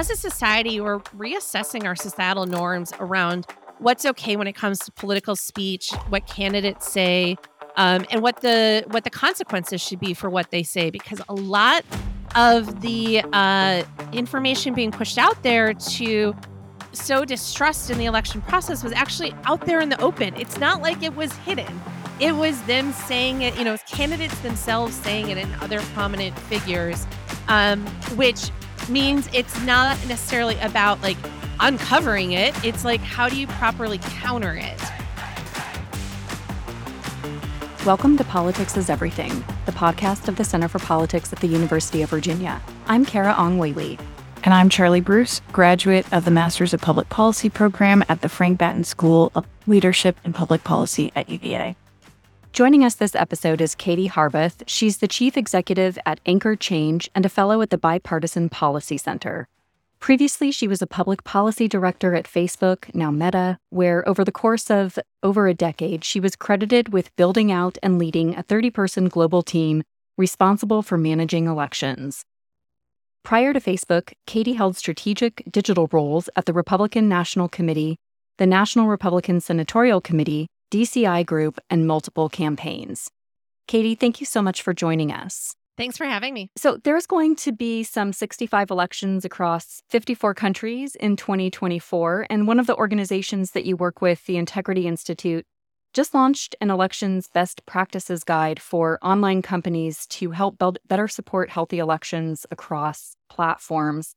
as a society, we're reassessing our societal norms around what's okay when it comes to political speech, what candidates say, um, and what the what the consequences should be for what they say. Because a lot of the uh, information being pushed out there to sow distrust in the election process was actually out there in the open. It's not like it was hidden. It was them saying it, you know, candidates themselves saying it and other prominent figures, um, which means it's not necessarily about like uncovering it. It's like, how do you properly counter it? Welcome to Politics is Everything, the podcast of the Center for Politics at the University of Virginia. I'm Carah Ong Whaley. And I'm Charlie Bruce, graduate of the Masters of Public Policy program at the Frank Batten School of Leadership and Public Policy at UVA. Joining us this episode is Katie Harbath. She's the chief executive at Anchor Change and a fellow at the Bipartisan Policy Center. Previously, she was a public policy director at Facebook, now Meta, where over the course of over a decade, she was credited with building out and leading a 30 person global team responsible for managing elections. Prior to Facebook, Katie held strategic digital roles at the Republican National Committee, the National Republican Senatorial Committee, DCI Group, and multiple campaigns. Katie, thank you so much for joining us. Thanks for having me. So, there's going to be some 65 elections across 54 countries in 2024. And one of the organizations that you work with, the Integrity Institute, just launched an elections best practices guide for online companies to help build, better support healthy elections across platforms.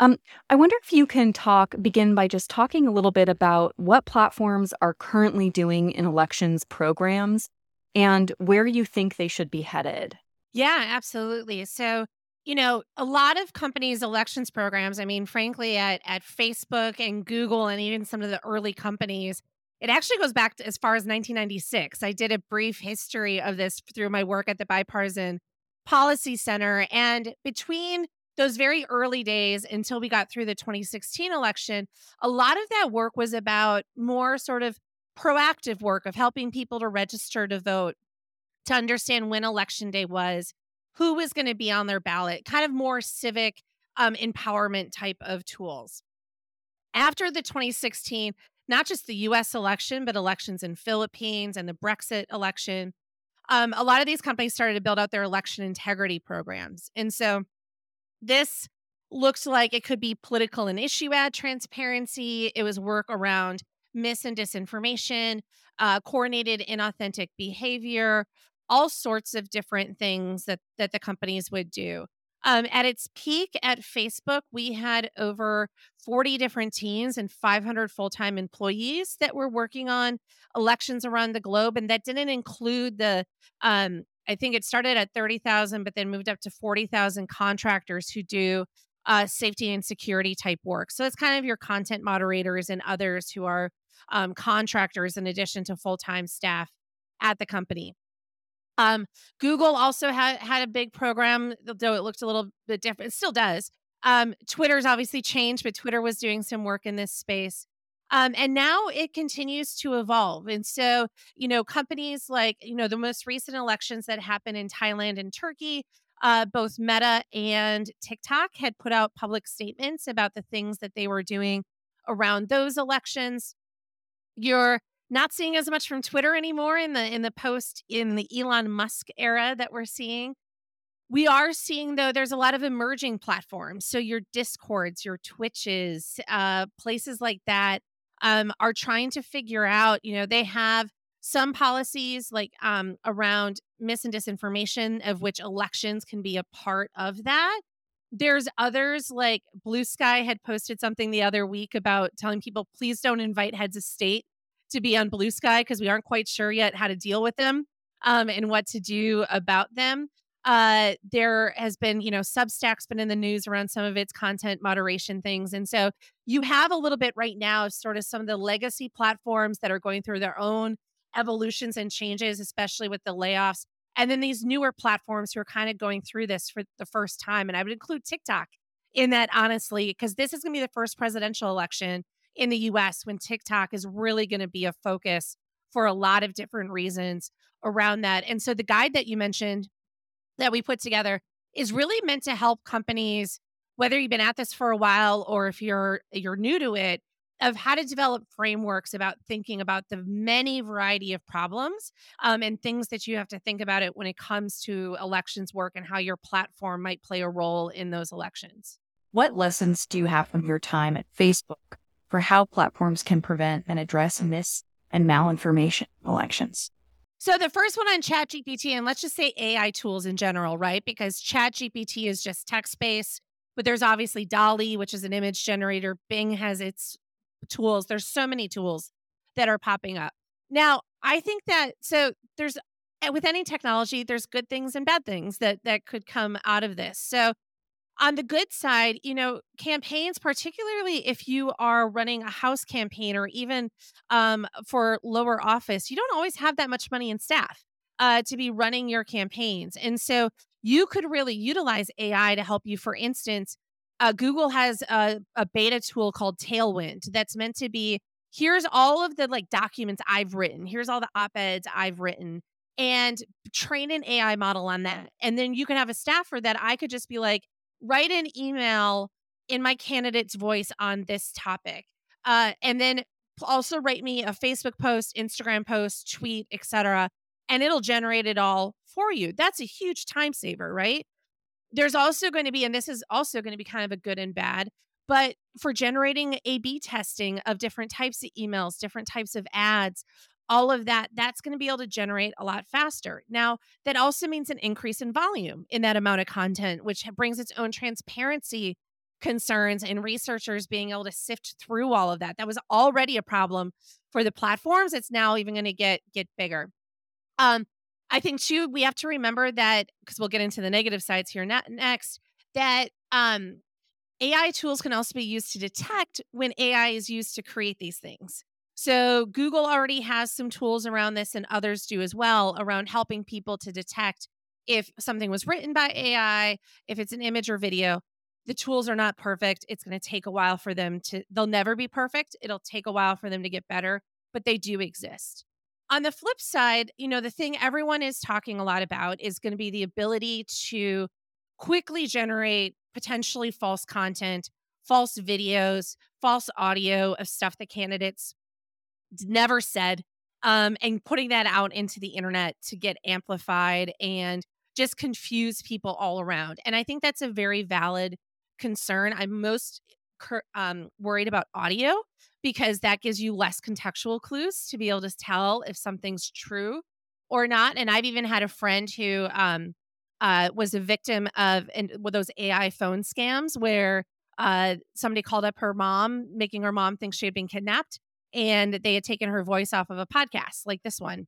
Um, I wonder if you can talk, begin by just talking a little bit about what platforms are currently doing in elections programs and where you think they should be headed. Yeah, absolutely. So, you know, a lot of companies' elections programs, I mean, frankly, at, at Facebook and Google and even some of the early companies, it actually goes back to as far as 1996. I did a brief history of this through my work at the Bipartisan Policy Center. And between those very early days until we got through the 2016 election, a lot of that work was about more sort of proactive work of helping people to register to vote, to understand when election day was, who was going to be on their ballot, kind of more civic um, empowerment type of tools. After the 2016, not just the US election, but elections in Philippines and the Brexit election, um, a lot of these companies started to build out their election integrity programs. And so this looked like it could be political and issue ad transparency. It was work around mis and disinformation, uh, coordinated inauthentic behavior, all sorts of different things that that the companies would do. Um, at its peak at Facebook, we had over 40 different teams and 500 full time employees that were working on elections around the globe. And that didn't include the, um, I think it started at 30,000, but then moved up to 40,000 contractors who do uh, safety and security type work. So it's kind of your content moderators and others who are um, contractors in addition to full time staff at the company. Um, Google also had had a big program, though it looked a little bit different. It still does. Um, Twitter's obviously changed, but Twitter was doing some work in this space. Um, and now it continues to evolve. And so, you know, companies like, you know, the most recent elections that happened in Thailand and Turkey, uh, both Meta and TikTok had put out public statements about the things that they were doing around those elections. You're not seeing as much from Twitter anymore in the in the post in the Elon Musk era that we're seeing. We are seeing though there's a lot of emerging platforms. So your Discords, your Twitches, uh, places like that um, are trying to figure out. You know, they have some policies like um, around mis and disinformation, of which elections can be a part of that. There's others like Bluesky had posted something the other week about telling people please don't invite heads of state to be on Bluesky because we aren't quite sure yet how to deal with them um, and what to do about them. Uh, there has been, you know, Substack's been in the news around some of its content moderation things. And so you have a little bit right now of sort of some of the legacy platforms that are going through their own evolutions and changes, especially with the layoffs. And then these newer platforms who are kind of going through this for the first time. And I would include TikTok in that, honestly, because this is going to be the first presidential election in the US when TikTok is really going to be a focus for a lot of different reasons around that. And so the guide that you mentioned that we put together is really meant to help companies whether you've been at this for a while or if you're you're new to it, of how to develop frameworks about thinking about the many variety of problems um, and things that you have to think about it when it comes to elections work and how your platform might play a role in those elections. What lessons do you have from your time at Facebook for how platforms can prevent and address mis and malinformation elections? So the first one on ChatGPT, and let's just say AI tools in general, right? Because ChatGPT is just text based, but there's obviously DALL-E, which is an image generator. Bing has its tools. There's so many tools that are popping up. Now, I think that so there's eh, with any technology, there's good things and bad things that that could come out of this. So on the good side, you know, campaigns, particularly if you are running a house campaign or even um, for lower office, you don't always have that much money in staff uh, to be running your campaigns. And so you could really utilize AI to help you. For instance, uh, Google has a, a beta tool called Tailwind that's meant to be here's all of the like documents I've written, here's all the op eds I've written, and train an AI model on that. And then you can have a staffer that I could just be like, write an email in my candidate's voice on this topic. Uh, and then also write me a Facebook post, Instagram post, tweet, etc. And it'll generate it all for you. That's a huge time saver, right? There's also going to be, and this is also going to be kind of a good and bad, but for generating A B testing of different types of emails, different types of ads, all of that, that's going to be able to generate a lot faster. Now, that also means an increase in volume in that amount of content, which brings its own transparency concerns and researchers being able to sift through all of that. That was already a problem for the platforms. It's now even going to get get bigger. Um, I think too, we have to remember that because we'll get into the negative sides here next, that um, AI tools can also be used to detect when AI is used to create these things. So Google already has some tools around this, and others do as well, around helping people to detect if something was written by AI, if it's an image or video. The tools are not perfect. It's going to take a while for them to, they'll never be perfect. It'll take a while for them to get better, but they do exist. On the flip side, you know, the thing everyone is talking a lot about is going to be the ability to quickly generate potentially false content, false videos, false audio of stuff that candidates never said, um, and putting that out into the internet to get amplified and just confuse people all around. And I think that's a very valid concern. I'm most um, worried about audio because that gives you less contextual clues to be able to tell if something's true or not. And I've even had a friend who um, uh, was a victim of and with those AI phone scams where uh, somebody called up her mom, making her mom think she had been kidnapped, and they had taken her voice off of a podcast like this one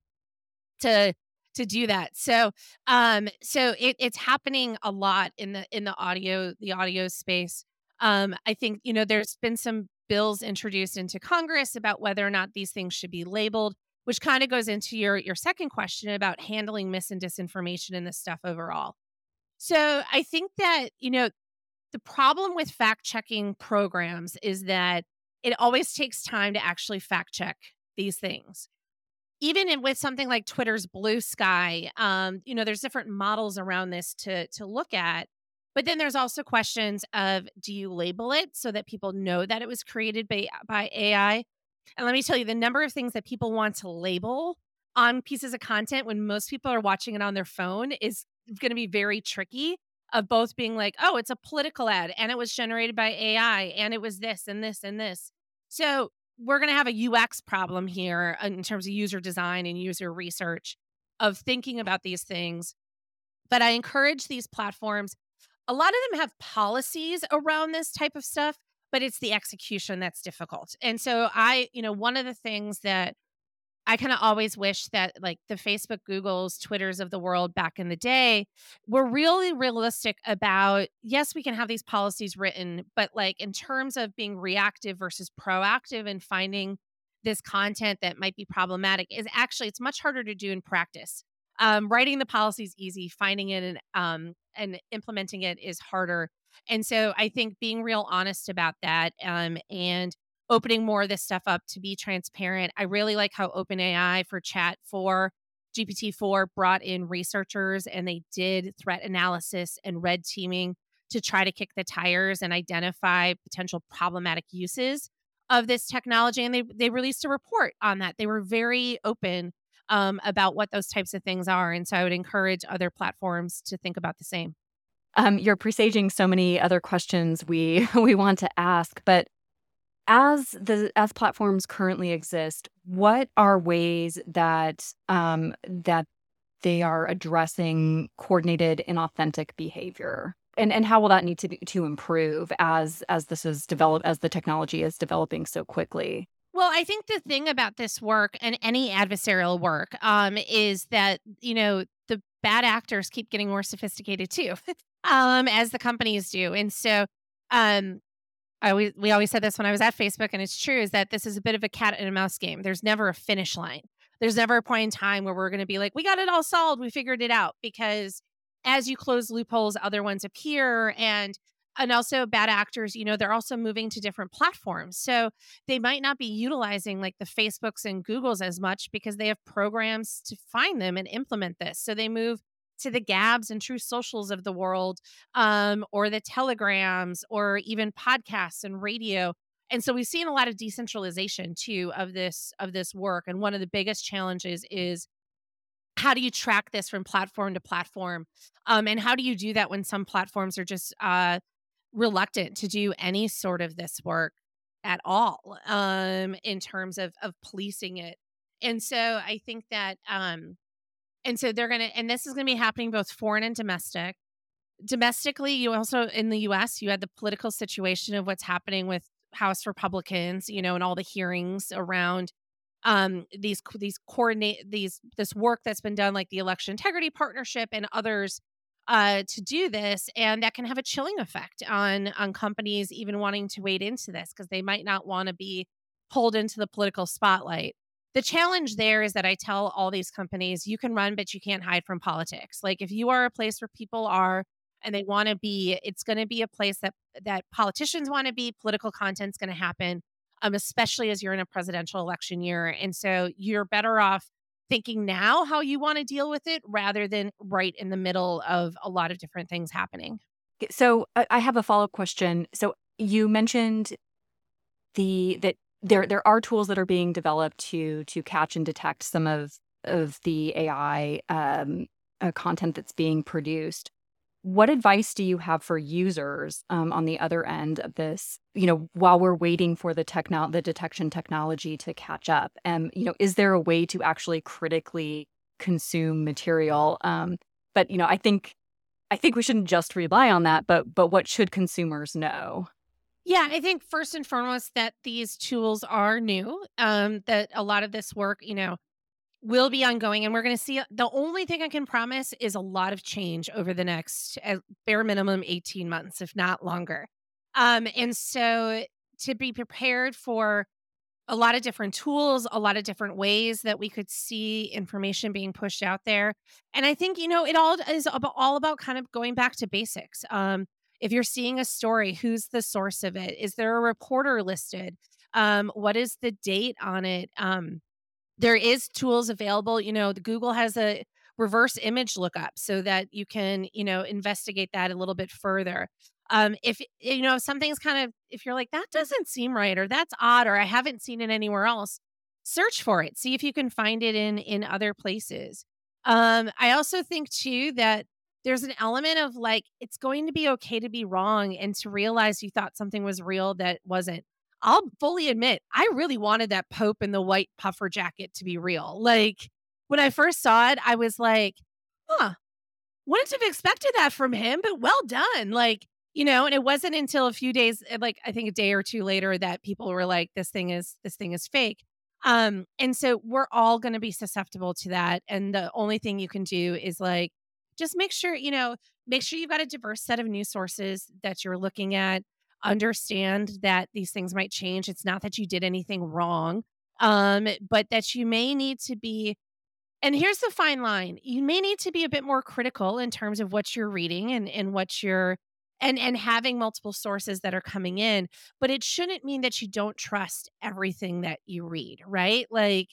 to to do that. So um so it, it's happening a lot in the in the audio the audio space. Um I think you know there's been some bills introduced into Congress about whether or not these things should be labeled, which kind of goes into your your second question about handling mis and disinformation and this stuff overall. So I think that, you know, the problem with fact checking programs is that it always takes time to actually fact check these things. Even in, with something like Twitter's Bluesky, um, you know, there's different models around this to to look at. But then there's also questions of do you label it so that people know that it was created by, by AI? And let me tell you, the number of things that people want to label on pieces of content when most people are watching it on their phone is going to be very tricky of both being like, oh, it's a political ad and it was generated by AI and it was this and this and this. So we're going to have a UX problem here in terms of user design and user research of thinking about these things. But I encourage these platforms a lot of them have policies around this type of stuff, but it's the execution that's difficult. And so I, you know, one of the things that I kind of always wish that like the Facebook, Googles, Twitters of the world back in the day were really realistic about yes, we can have these policies written, but like in terms of being reactive versus proactive and finding this content that might be problematic is actually it's much harder to do in practice. Um, writing the policy is easy, finding it and um, and implementing it is harder. And so I think being real honest about that um, and opening more of this stuff up to be transparent. I really like how OpenAI for Chat 4 GPT 4 brought in researchers and they did threat analysis and red teaming to try to kick the tires and identify potential problematic uses of this technology. And they they released a report on that. They were very open um, about what those types of things are. And so I would encourage other platforms to think about the same. Um, you're presaging so many other questions we we want to ask, but as the as platforms currently exist, what are ways that um, that they are addressing coordinated inauthentic behavior? And and how will that need to be, to improve as as this is developed as the technology is developing so quickly? Well, I think the thing about this work and any adversarial work um, is that you know the bad actors keep getting more sophisticated too, um, as the companies do, and so um, I always we always said this when I was at Facebook, and it's true is that this is a bit of a cat and a mouse game. There's never a finish line. There's never a point in time where we're going to be like, we got it all solved, we figured it out, because as you close loopholes, other ones appear, and and also bad actors, you know, they're also moving to different platforms. So they might not be utilizing like the Facebooks and Googles as much because they have programs to find them and implement this. So they move to the Gabs and True Socials of the world, um, or the Telegrams, or even podcasts and radio. And so we've seen a lot of decentralization too of this of this work. And one of the biggest challenges is how do you track this from platform to platform, um, and how do you do that when some platforms are just uh, reluctant to do any sort of this work at all um, in terms of of policing it. And so I think that um, and so they're going to, and this is going to be happening both foreign and domestic. Domestically, you also, in the US, you had the political situation of what's happening with House Republicans, you know, and all the hearings around um these these coordinate these this work that's been done like the election integrity partnership and others uh to do this and that can have a chilling effect on on companies even wanting to wade into this because they might not want to be pulled into the political spotlight the challenge there is that I tell all these companies you can run, but you can't hide from politics. Like if you are a place where people are and they want to be, it's going to be a place that that politicians want to be. Political content's going to happen, um, especially as you're in a presidential election year, and so you're better off thinking now how you want to deal with it rather than right in the middle of a lot of different things happening. So I have a follow up question. So you mentioned the that there there are tools that are being developed to to catch and detect some of of the AI um, uh, content that's being produced. What advice do you have for users um, on the other end of this? You know, while we're waiting for the techno the detection technology to catch up, and you know, is there a way to actually critically consume material? Um, but you know, I think I think we shouldn't just rely on that. But but what should consumers know? Yeah, I think first and foremost that these tools are new. Um, that a lot of this work, you know, will be ongoing, and we're going to see. The only thing I can promise is a lot of change over the next, bare minimum, eighteen months, if not longer. Um, and so to be prepared for a lot of different tools, a lot of different ways that we could see information being pushed out there. And I think, you know, it all is all about kind of going back to basics. Um, if you're seeing a story, who's the source of it? Is there a reporter listed? Um, what is the date on it? Um, there is tools available. You know, the Google has a reverse image lookup so that you can, you know, investigate that a little bit further. Um, if you know if something's kind of if you're like that doesn't seem right or that's odd or I haven't seen it anywhere else, search for it. See if you can find it in in other places. Um, I also think too that there's an element of like it's going to be okay to be wrong and to realize you thought something was real that wasn't. I'll fully admit, I really wanted that Pope in the white puffer jacket to be real. Like when I first saw it, I was like, huh, wouldn't have expected that from him, but well done. Like, you know, and it wasn't until a few days, eh, like I think a day or two later, that people were like, this thing is, this thing is fake. Um, and so we're all going to be susceptible to that. And the only thing you can do is like just make sure, you know, make sure you've got a diverse set of news sources that you're looking at. Understand that these things might change. It's not that you did anything wrong, um, but that you may need to be and here's the fine line you may need to be a bit more critical in terms of what you're reading and and what you're and and having multiple sources that are coming in but it shouldn't mean that you don't trust everything that you read right like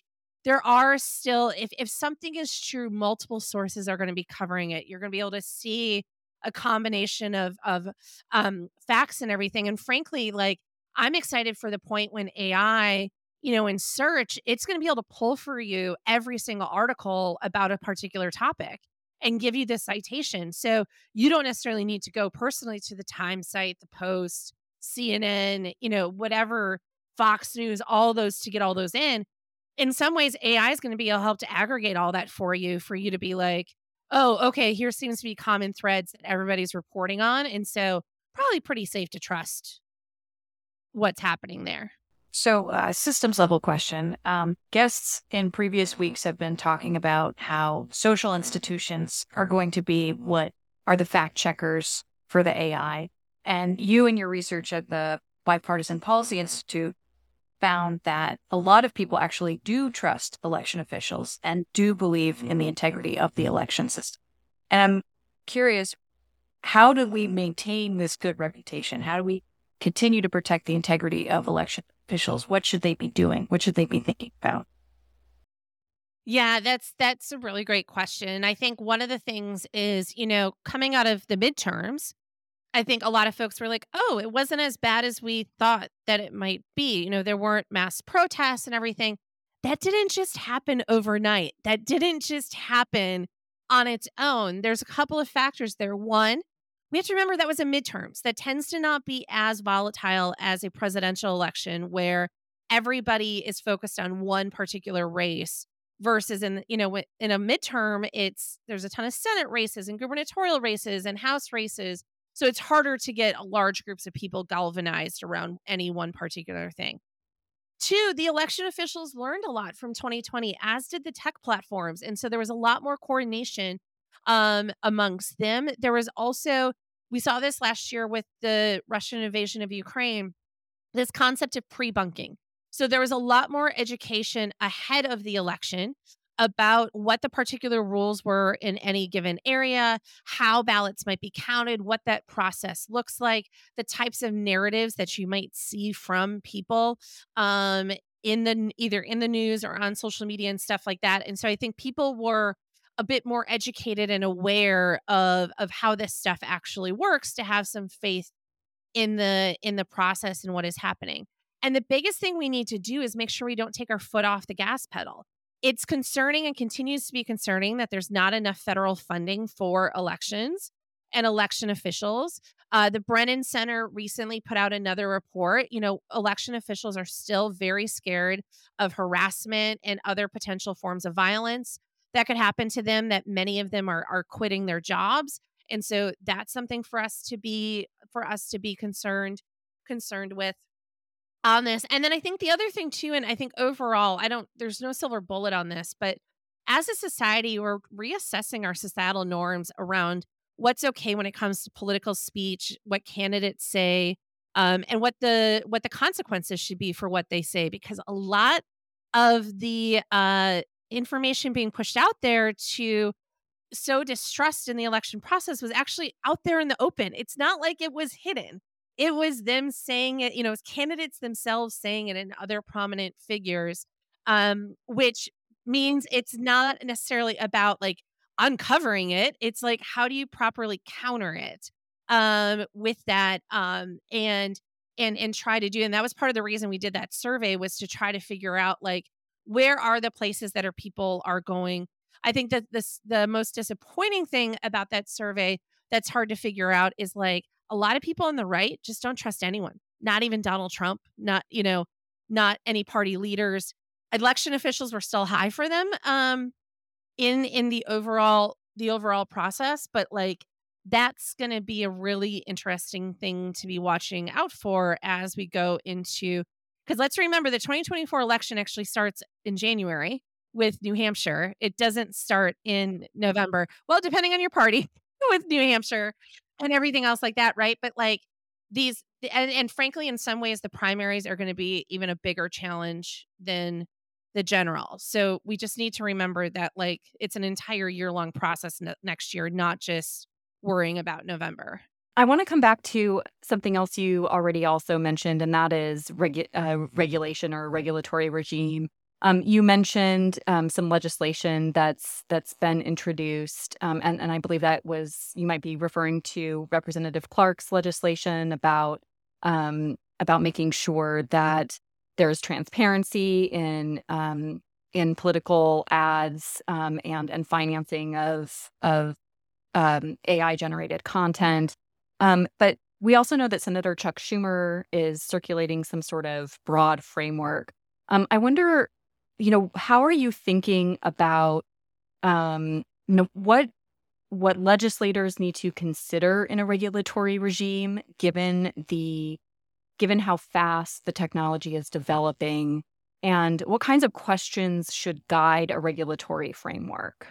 there are still if if something is true multiple sources are going to be covering it you're going to be able to see a combination of of um, facts and everything. And frankly, like I'm excited for the point when AI, you know, in search, it's going to be able to pull for you every single article about a particular topic and give you the citation. So you don't necessarily need to go personally to the Time site, the Post, CNN, you know, whatever, Fox News, all those to get all those in. In some ways, AI is going to be able to help to aggregate all that for you, for you to be like, oh, okay, here seems to be common threads that everybody's reporting on. And so probably pretty safe to trust what's happening there. So, uh, systems level question. Um, guests in previous weeks have been talking about how social institutions are going to be what are the fact checkers for the AI. And you and your research at the Bipartisan Policy Institute found that a lot of people actually do trust election officials and do believe in the mm-hmm. integrity of the election system. And I'm curious, how do we maintain this good reputation? How do we continue to protect the integrity of election officials? What should they be doing? What should they be thinking about? Yeah, that's that's a really great question. I think one of the things is, you know, coming out of the midterms, I think a lot of folks were like, "Oh, it wasn't as bad as we thought that it might be." You know, there weren't mass protests and everything. That didn't just happen overnight. That didn't just happen on its own. There's a couple of factors there. One, we have to remember that was a midterms. That tends to not be as volatile as a presidential election where everybody is focused on one particular race versus in you know in a midterm it's there's a ton of senate races and gubernatorial races and house races so it's harder to get large groups of people galvanized around any one particular thing Two, the election officials learned a lot from 2020, as did the tech platforms. And so there was a lot more coordination um, amongst them. There was also, we saw this last year with the Russian invasion of Ukraine, this concept of pre bunking. So there was a lot more education ahead of the election about what the particular rules were in any given area, how ballots might be counted, what that process looks like, the types of narratives that you might see from people um, in the either in the news or on social media and stuff like that. And so I think people were a bit more educated and aware of of how this stuff actually works to have some faith in the in the process and what is happening. And the biggest thing we need to do is make sure we don't take our foot off the gas pedal. It's concerning and continues to be concerning that there's not enough federal funding for elections and election officials. Uh, the Brennan Center recently put out another report. You know, election officials are still very scared of harassment and other potential forms of violence that could happen to them that many of them are are quitting their jobs and so that's something for us to be for us to be concerned concerned with on this and then i think the other thing too and i think overall i don't there's no silver bullet on this but as a society we're reassessing our societal norms around what's okay when it comes to political speech what candidates say um, and what the what the consequences should be for what they say because a lot of the uh, information being pushed out there to sow distrust in the election process was actually out there in the open. It's not like it was hidden. It was them saying it, you know, it's candidates themselves saying it and other prominent figures, um, which means it's not necessarily about like uncovering it. It's like, how do you properly counter it um, with that? Um, and and and try to do and that was part of the reason we did that survey was to try to figure out like where are the places that are people are going i think that this the most disappointing thing about that survey that's hard to figure out is like a lot of people on the right just don't trust anyone not even donald trump not you know not any party leaders election officials were still high for them um in in the overall the overall process but like that's going to be a really interesting thing to be watching out for as we go into because let's remember the 2024 election actually starts in January with New Hampshire. It doesn't start in November. Well, depending on your party with New Hampshire and everything else like that, right? But like these, and, and frankly, in some ways, the primaries are going to be even a bigger challenge than the general. So we just need to remember that like it's an entire year long process next year, not just worrying about November. I want to come back to something else you already also mentioned, and that is regu- uh, regulation or regulatory regime. Um, you mentioned um, some legislation that's that's been introduced, um, and and I believe that was you might be referring to Representative Clarke's legislation about um, about making sure that there's transparency in um, in political ads um, and and financing of of AI generated content. but we also know that Senator Chuck Schumer is circulating some sort of broad framework. I wonder you know, how are you thinking about um, you know, what what legislators need to consider in a regulatory regime given the given how fast the technology is developing and what kinds of questions should guide a regulatory framework?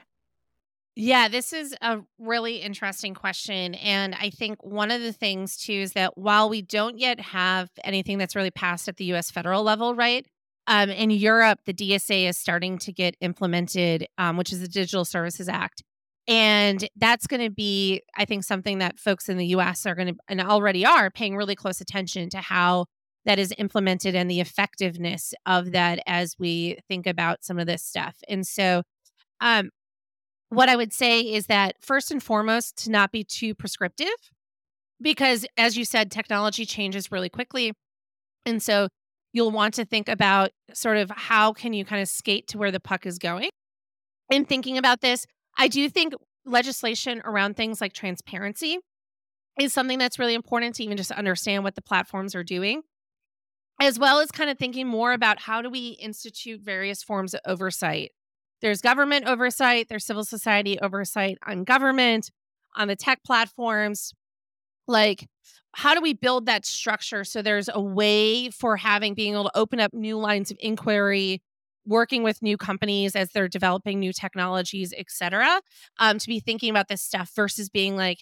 Yeah, this is a really interesting question. And I think one of the things, too, is that while we don't yet have anything that's really passed at the US federal level, right? Um, in Europe, the DSA is starting to get implemented, um, which is the Digital Services Act. And that's going to be, I think, something that folks in the US are going to, and already are, paying really close attention to how that is implemented and the effectiveness of that as we think about some of this stuff. And so, um, what I would say is that first and foremost, to not be too prescriptive, because as you said, technology changes really quickly. And so, you'll want to think about sort of how can you kind of skate to where the puck is going. In thinking about this, I do think legislation around things like transparency is something that's really important to even just understand what the platforms are doing, as well as kind of thinking more about how do we institute various forms of oversight. There's government oversight, there's civil society oversight on government, on the tech platforms. Like, how do we build that structure so there's a way for having being able to open up new lines of inquiry working with new companies as they're developing new technologies et cetera um, to be thinking about this stuff versus being like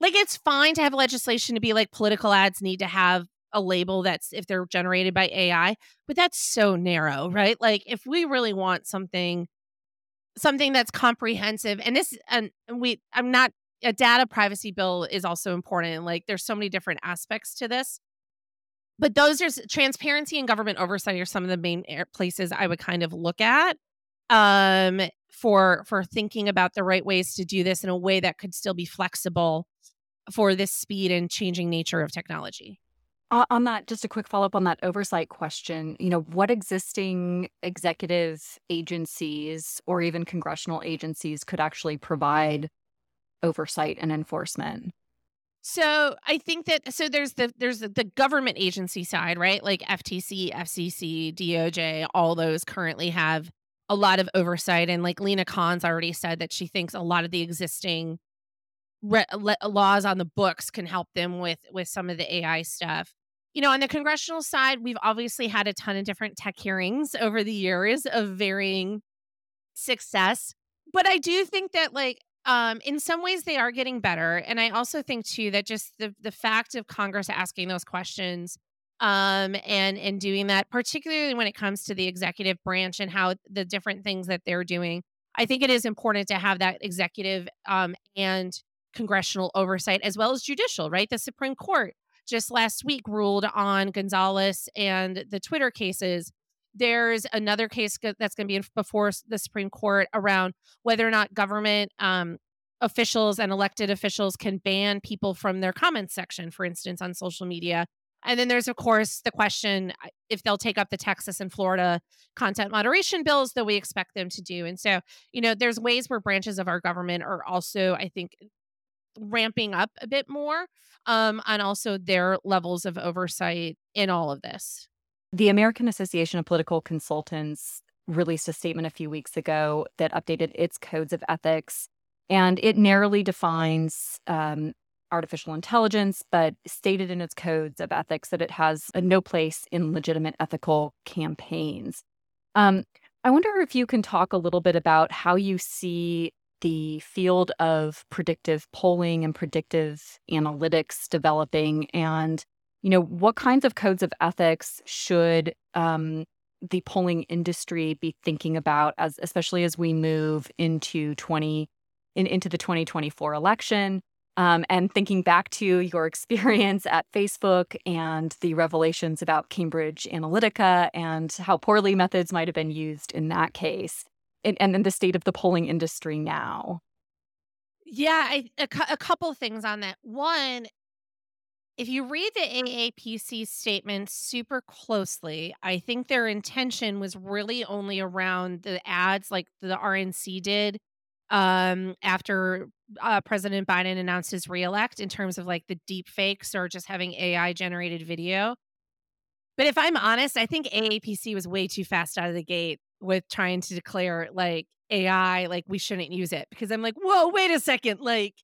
like it's fine to have legislation to be like political ads need to have a label that's if they're generated by ai but that's so narrow right? Like if we really want something something that's comprehensive and this and we i'm not a data privacy bill is also important. Like there's so many different aspects to this. But those are transparency and government oversight are some of the main places I would kind of look at um, for for thinking about the right ways to do this in a way that could still be flexible for this speed and changing nature of technology. On that, just a quick follow up on that oversight question. You know, what existing executive agencies or even congressional agencies could actually provide oversight and enforcement? So I think that so there's the there's the, government agency side, right? Like FTC, FCC, DOJ, all those currently have a lot of oversight and like Lina Khan's already said that she thinks a lot of the existing re- laws on the books can help them with with some of the AI stuff. You know, on the congressional side, we've obviously had a ton of different tech hearings over the years of varying success. But I do think that like um, in some ways they are getting better. And I also think too that just the the fact of Congress asking those questions um, and and doing that, particularly when it comes to the executive branch and how the different things that they're doing, I think it is important to have that executive um, and congressional oversight as well as judicial. Right, the Supreme Court just last week ruled on Gonzalez and the Twitter cases there's another case that's going to be before the Supreme Court around whether or not government um, officials and elected officials can ban people from their comments section, for instance, on social media. And then there's, of course, the question if they'll take up the Texas and Florida content moderation bills that we expect them to do. And so, you know, there's ways where branches of our government are also, I think, ramping up a bit more um, and also their levels of oversight in all of this. The American Association of Political Consultants released a statement a few weeks ago that updated its codes of ethics, and it narrowly defines um, artificial intelligence, but stated in its codes of ethics that it has no place in legitimate ethical campaigns. Um, I wonder if you can talk a little bit about how you see the field of predictive polling and predictive analytics developing and you know, what kinds of codes of ethics should um, the polling industry be thinking about as especially as we move into 20 in, into the 2024 election Um, and thinking back to your experience at Facebook and the revelations about Cambridge Analytica and how poorly methods might have been used in that case, and, and then the state of the polling industry now. Yeah, a couple things on that. One, if you read the AAPC statement super closely, I think their intention was really only around the ads like the RNC did um, after uh, President Biden announced his reelect in terms of like the deep fakes or just having AI generated video. But if I'm honest, I think AAPC was way too fast out of the gate with trying to declare like AI, like we shouldn't use it because I'm like, whoa, wait a second. Like,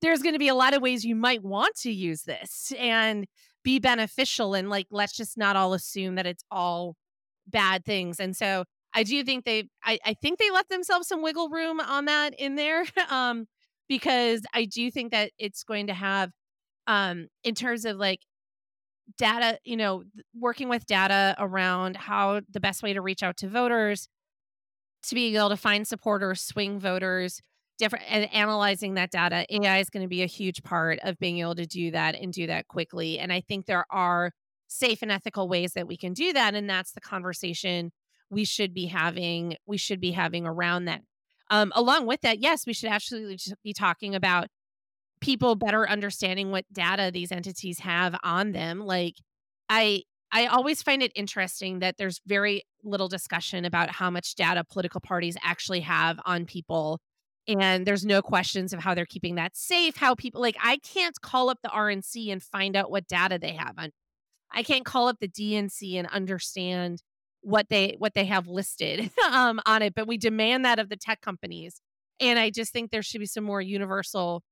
there's going to be a lot of ways you might want to use this and be beneficial. And like, let's just not all assume that it's all bad things. And so I do think they, I, I think they left themselves some wiggle room on that in there. um, because I do think that it's going to have, um, in terms of like data, you know, working with data around how the best way to reach out to voters, to be able to find supporters, swing voters, different and analyzing that data. AI is going to be a huge part of being able to do that and do that quickly. And I think there are safe and ethical ways that we can do that. And that's the conversation we should be having. We should be having around that. Um, along with that, yes, we should actually be talking about people better understanding what data these entities have on them. Like I I always find it interesting that there's very little discussion about how much data political parties actually have on people. And there's no questions of how they're keeping that safe, how people like I can't call up the RNC and find out what data they have on. I can't call up the DNC and understand what they what they have listed um, on it, but we demand that of the tech companies. And I just think there should be some more universal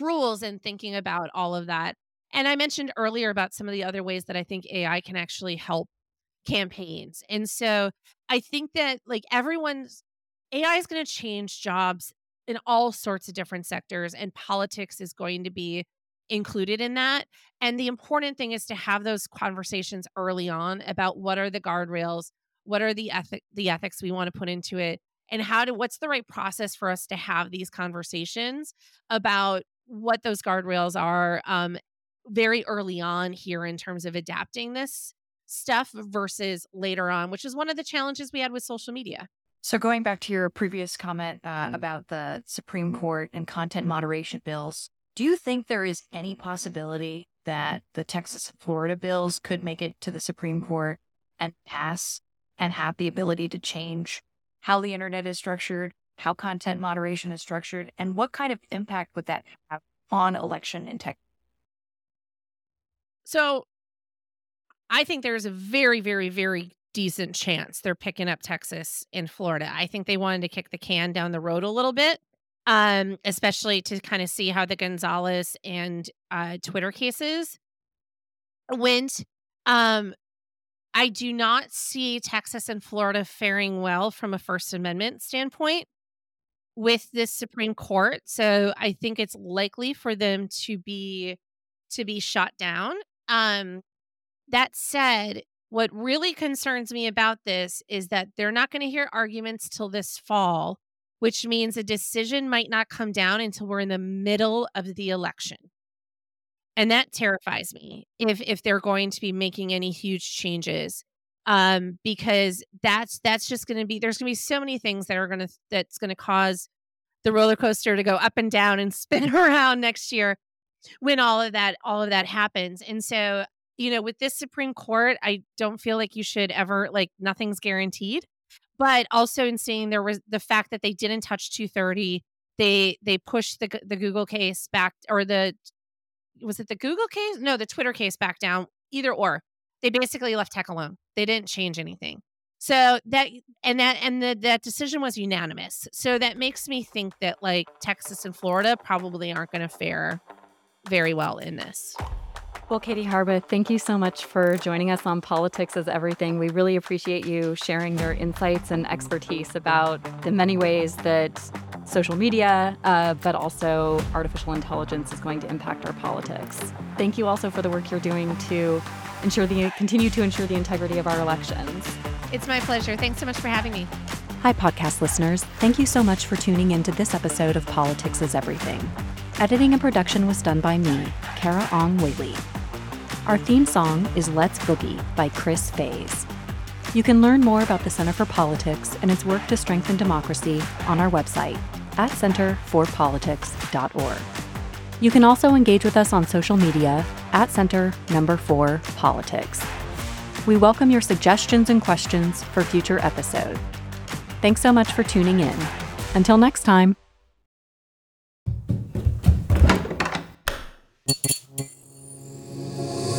rules and thinking about all of that. And I mentioned earlier about some of the other ways that I think AI can actually help campaigns. And so I think that like everyone's AI is going to change jobs in all sorts of different sectors, and politics is going to be included in that. And the important thing is to have those conversations early on about what are the guardrails, what are the ethic the ethics we want to put into it, and how to what's the right process for us to have these conversations about what those guardrails are um, very early on here in terms of adapting this stuff versus later on, which is one of the challenges we had with social media. So, going back to your previous comment uh, mm-hmm. about the Supreme Court and content moderation bills, do you think there is any possibility that the Texas and Florida bills could make it to the Supreme Court and pass and have the ability to change how the internet is structured, how content moderation is structured, and what kind of impact would that have on election integrity? So I think there's a very, very, very decent chance they're picking up Texas and Florida. I think they wanted to kick the can down the road a little bit, um, especially to kind of see how the Gonzalez and uh, Twitter cases went. Um, I do not see Texas and Florida faring well from a First Amendment standpoint with this Supreme Court. So I think it's likely for them to be to be shot down. Um, that said, what really concerns me about this is that they're not going to hear arguments till this fall, which means a decision might not come down until we're in the middle of the election. And that terrifies me if if they're going to be making any huge changes um, because that's that's just going to be there's going to be so many things that are going to that's going to cause the roller coaster to go up and down and spin around next year when all of that all of that happens and so you know with this supreme court i don't feel like you should ever like nothing's guaranteed but also in seeing there was the fact that they didn't touch 230 they they pushed the the google case back or the was it the google case no the twitter case back down either or they basically left tech alone they didn't change anything. So that and that and the, that decision was unanimous. So that makes me think that like Texas and Florida probably aren't going to fare very well in this. Well, Katie Harbath, thank you so much for joining us on Politics as Everything. We really appreciate you sharing your insights and expertise about the many ways that social media, uh, but also artificial intelligence is going to impact our politics. Thank you also for the work you're doing to ensure the continue to ensure the integrity of our elections. It's my pleasure. Thanks so much for having me. Hi, podcast listeners. Thank you so much for tuning into this episode of Politics is Everything. Editing and production was done by me, Carah Ong Whaley. Our theme song is Let's Boogie by Chris Faze. You can learn more about the Center for Politics and its work to strengthen democracy on our website at centerforpolitics.org. You can also engage with us on social media at Center Number 4 Politics. We welcome your suggestions and questions for future episodes. Thanks so much for tuning in. Until next time.